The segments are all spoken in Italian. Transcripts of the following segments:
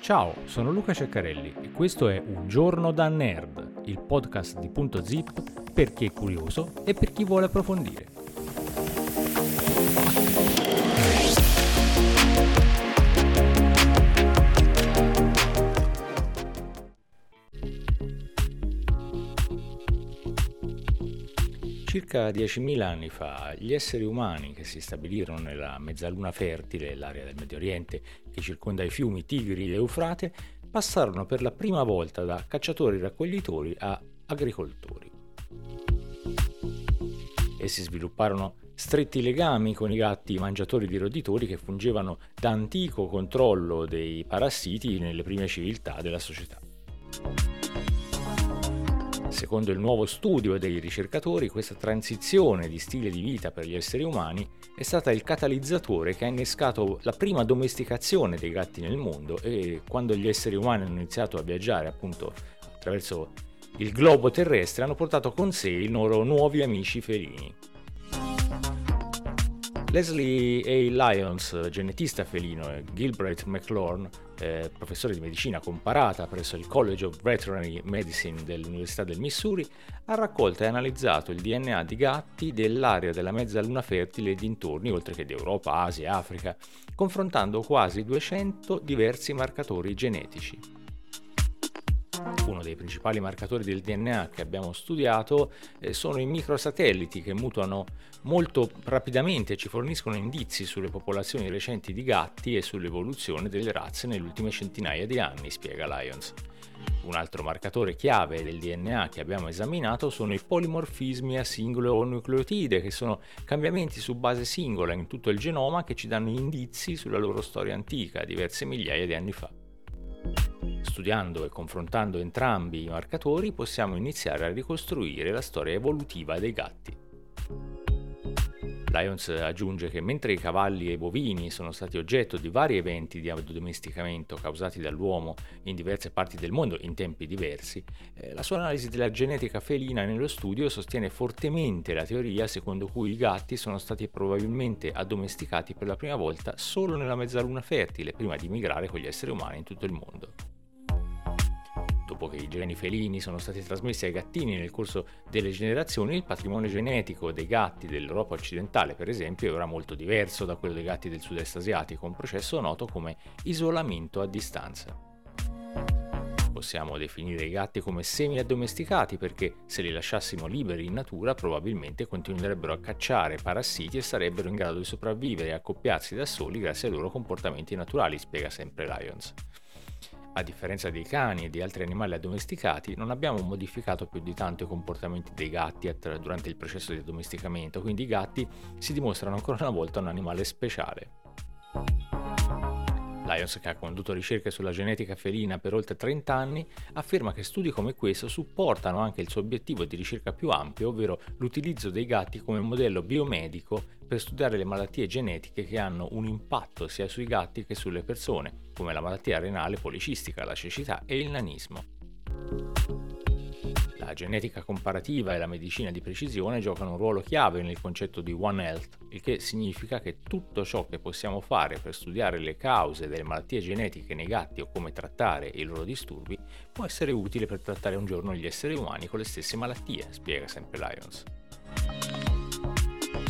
Ciao, sono Luca Ceccarelli e questo è Un giorno da nerd, il podcast di Punto Zip per chi è curioso e per chi vuole approfondire. Circa 10.000 anni fa, gli esseri umani che si stabilirono nella mezzaluna fertile, l'area del Medio Oriente che circonda i fiumi Tigri e Eufrate, passarono per la prima volta da cacciatori-raccoglitori a agricoltori. Essi svilupparono stretti legami con i gatti mangiatori di roditori che fungevano da antico controllo dei parassiti nelle prime civiltà della società. Secondo il nuovo studio dei ricercatori, questa transizione di stile di vita per gli esseri umani è stata il catalizzatore che ha innescato la prima domesticazione dei gatti nel mondo e quando gli esseri umani hanno iniziato a viaggiare appunto attraverso il globo terrestre hanno portato con sé i loro nuovi amici felini. Leslie A. Lyons, genetista felino, e Gilbert McLaurin, eh, professore di medicina comparata presso il College of Veterinary Medicine dell'Università del Missouri, ha raccolto e analizzato il DNA di gatti dell'area della mezzaluna fertile e dintorni, oltre che di Europa, Asia e Africa, confrontando quasi 200 diversi marcatori genetici. Uno dei principali marcatori del DNA che abbiamo studiato eh, sono i microsatelliti che mutuano molto rapidamente e ci forniscono indizi sulle popolazioni recenti di gatti e sull'evoluzione delle razze nelle ultime centinaia di anni, spiega Lyons. Un altro marcatore chiave del DNA che abbiamo esaminato sono i polimorfismi a singolo o nucleotide, che sono cambiamenti su base singola in tutto il genoma che ci danno indizi sulla loro storia antica, diverse migliaia di anni fa. Studiando e confrontando entrambi i marcatori possiamo iniziare a ricostruire la storia evolutiva dei gatti. Lyons aggiunge che mentre i cavalli e i bovini sono stati oggetto di vari eventi di addomesticamento causati dall'uomo in diverse parti del mondo in tempi diversi, eh, la sua analisi della genetica felina nello studio sostiene fortemente la teoria secondo cui i gatti sono stati probabilmente addomesticati per la prima volta solo nella mezzaluna fertile prima di migrare con gli esseri umani in tutto il mondo dopo che i geni felini sono stati trasmessi ai gattini nel corso delle generazioni, il patrimonio genetico dei gatti dell'Europa occidentale, per esempio, è ora molto diverso da quello dei gatti del sud-est asiatico, un processo noto come isolamento a distanza. Possiamo definire i gatti come semi-addomesticati perché se li lasciassimo liberi in natura probabilmente continuerebbero a cacciare parassiti e sarebbero in grado di sopravvivere e accoppiarsi da soli grazie ai loro comportamenti naturali, spiega sempre Lyons. A differenza dei cani e di altri animali addomesticati, non abbiamo modificato più di tanto i comportamenti dei gatti durante il processo di addomesticamento, quindi i gatti si dimostrano ancora una volta un animale speciale. Lyons, che ha condotto ricerche sulla genetica felina per oltre 30 anni, afferma che studi come questo supportano anche il suo obiettivo di ricerca più ampio, ovvero l'utilizzo dei gatti come modello biomedico per studiare le malattie genetiche che hanno un impatto sia sui gatti che sulle persone, come la malattia renale policistica, la cecità e il nanismo. La genetica comparativa e la medicina di precisione giocano un ruolo chiave nel concetto di One Health, il che significa che tutto ciò che possiamo fare per studiare le cause delle malattie genetiche nei gatti o come trattare i loro disturbi può essere utile per trattare un giorno gli esseri umani con le stesse malattie, spiega sempre Lyons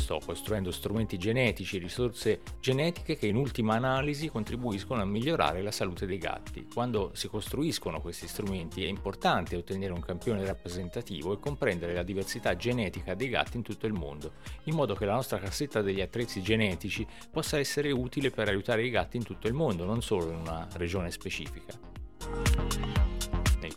sto costruendo strumenti genetici e risorse genetiche che in ultima analisi contribuiscono a migliorare la salute dei gatti. Quando si costruiscono questi strumenti è importante ottenere un campione rappresentativo e comprendere la diversità genetica dei gatti in tutto il mondo, in modo che la nostra cassetta degli attrezzi genetici possa essere utile per aiutare i gatti in tutto il mondo, non solo in una regione specifica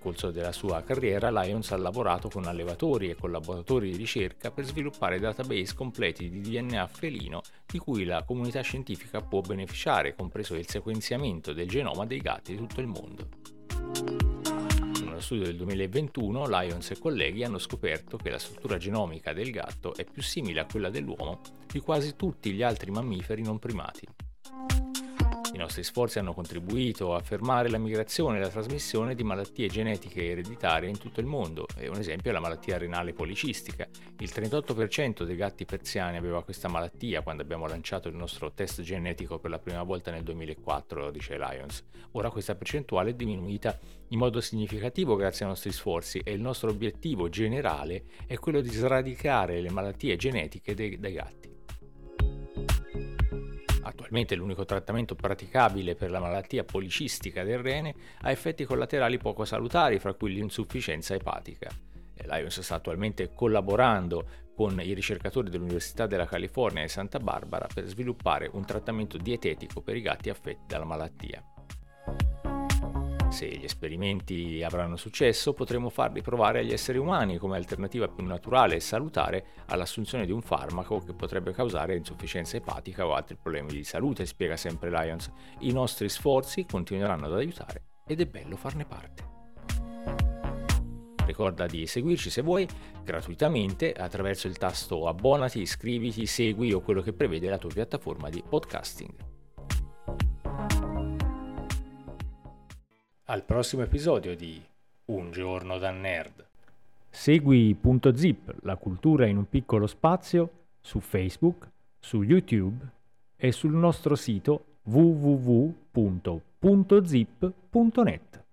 corso della sua carriera Lyons ha lavorato con allevatori e collaboratori di ricerca per sviluppare database completi di DNA felino di cui la comunità scientifica può beneficiare, compreso il sequenziamento del genoma dei gatti di tutto il mondo. Uno studio del 2021 Lyons e colleghi hanno scoperto che la struttura genomica del gatto è più simile a quella dell'uomo di quasi tutti gli altri mammiferi non primati. Nostri sforzi hanno contribuito a fermare la migrazione e la trasmissione di malattie genetiche ereditarie in tutto il mondo. E un esempio è la malattia renale policistica. Il 38% dei gatti persiani aveva questa malattia quando abbiamo lanciato il nostro test genetico per la prima volta nel 2004, dice Lions. Ora questa percentuale è diminuita in modo significativo grazie ai nostri sforzi e il nostro obiettivo generale è quello di sradicare le malattie genetiche dei, dei gatti. Attualmente l'unico trattamento praticabile per la malattia policistica del rene ha effetti collaterali poco salutari, fra cui l'insufficienza epatica. Lions sta attualmente collaborando con i ricercatori dell'Università della California di Santa Barbara per sviluppare un trattamento dietetico per i gatti affetti dalla malattia. Se gli esperimenti avranno successo, potremo farli provare agli esseri umani come alternativa più naturale e salutare all'assunzione di un farmaco che potrebbe causare insufficienza epatica o altri problemi di salute, spiega sempre Lyons. I nostri sforzi continueranno ad aiutare ed è bello farne parte. Ricorda di seguirci se vuoi gratuitamente attraverso il tasto abbonati, iscriviti, segui o quello che prevede la tua piattaforma di podcasting. Al prossimo episodio di Un giorno da nerd. Segui Punto Zip, la cultura in un piccolo spazio, su Facebook, su YouTube e sul nostro sito www.puntozip.net.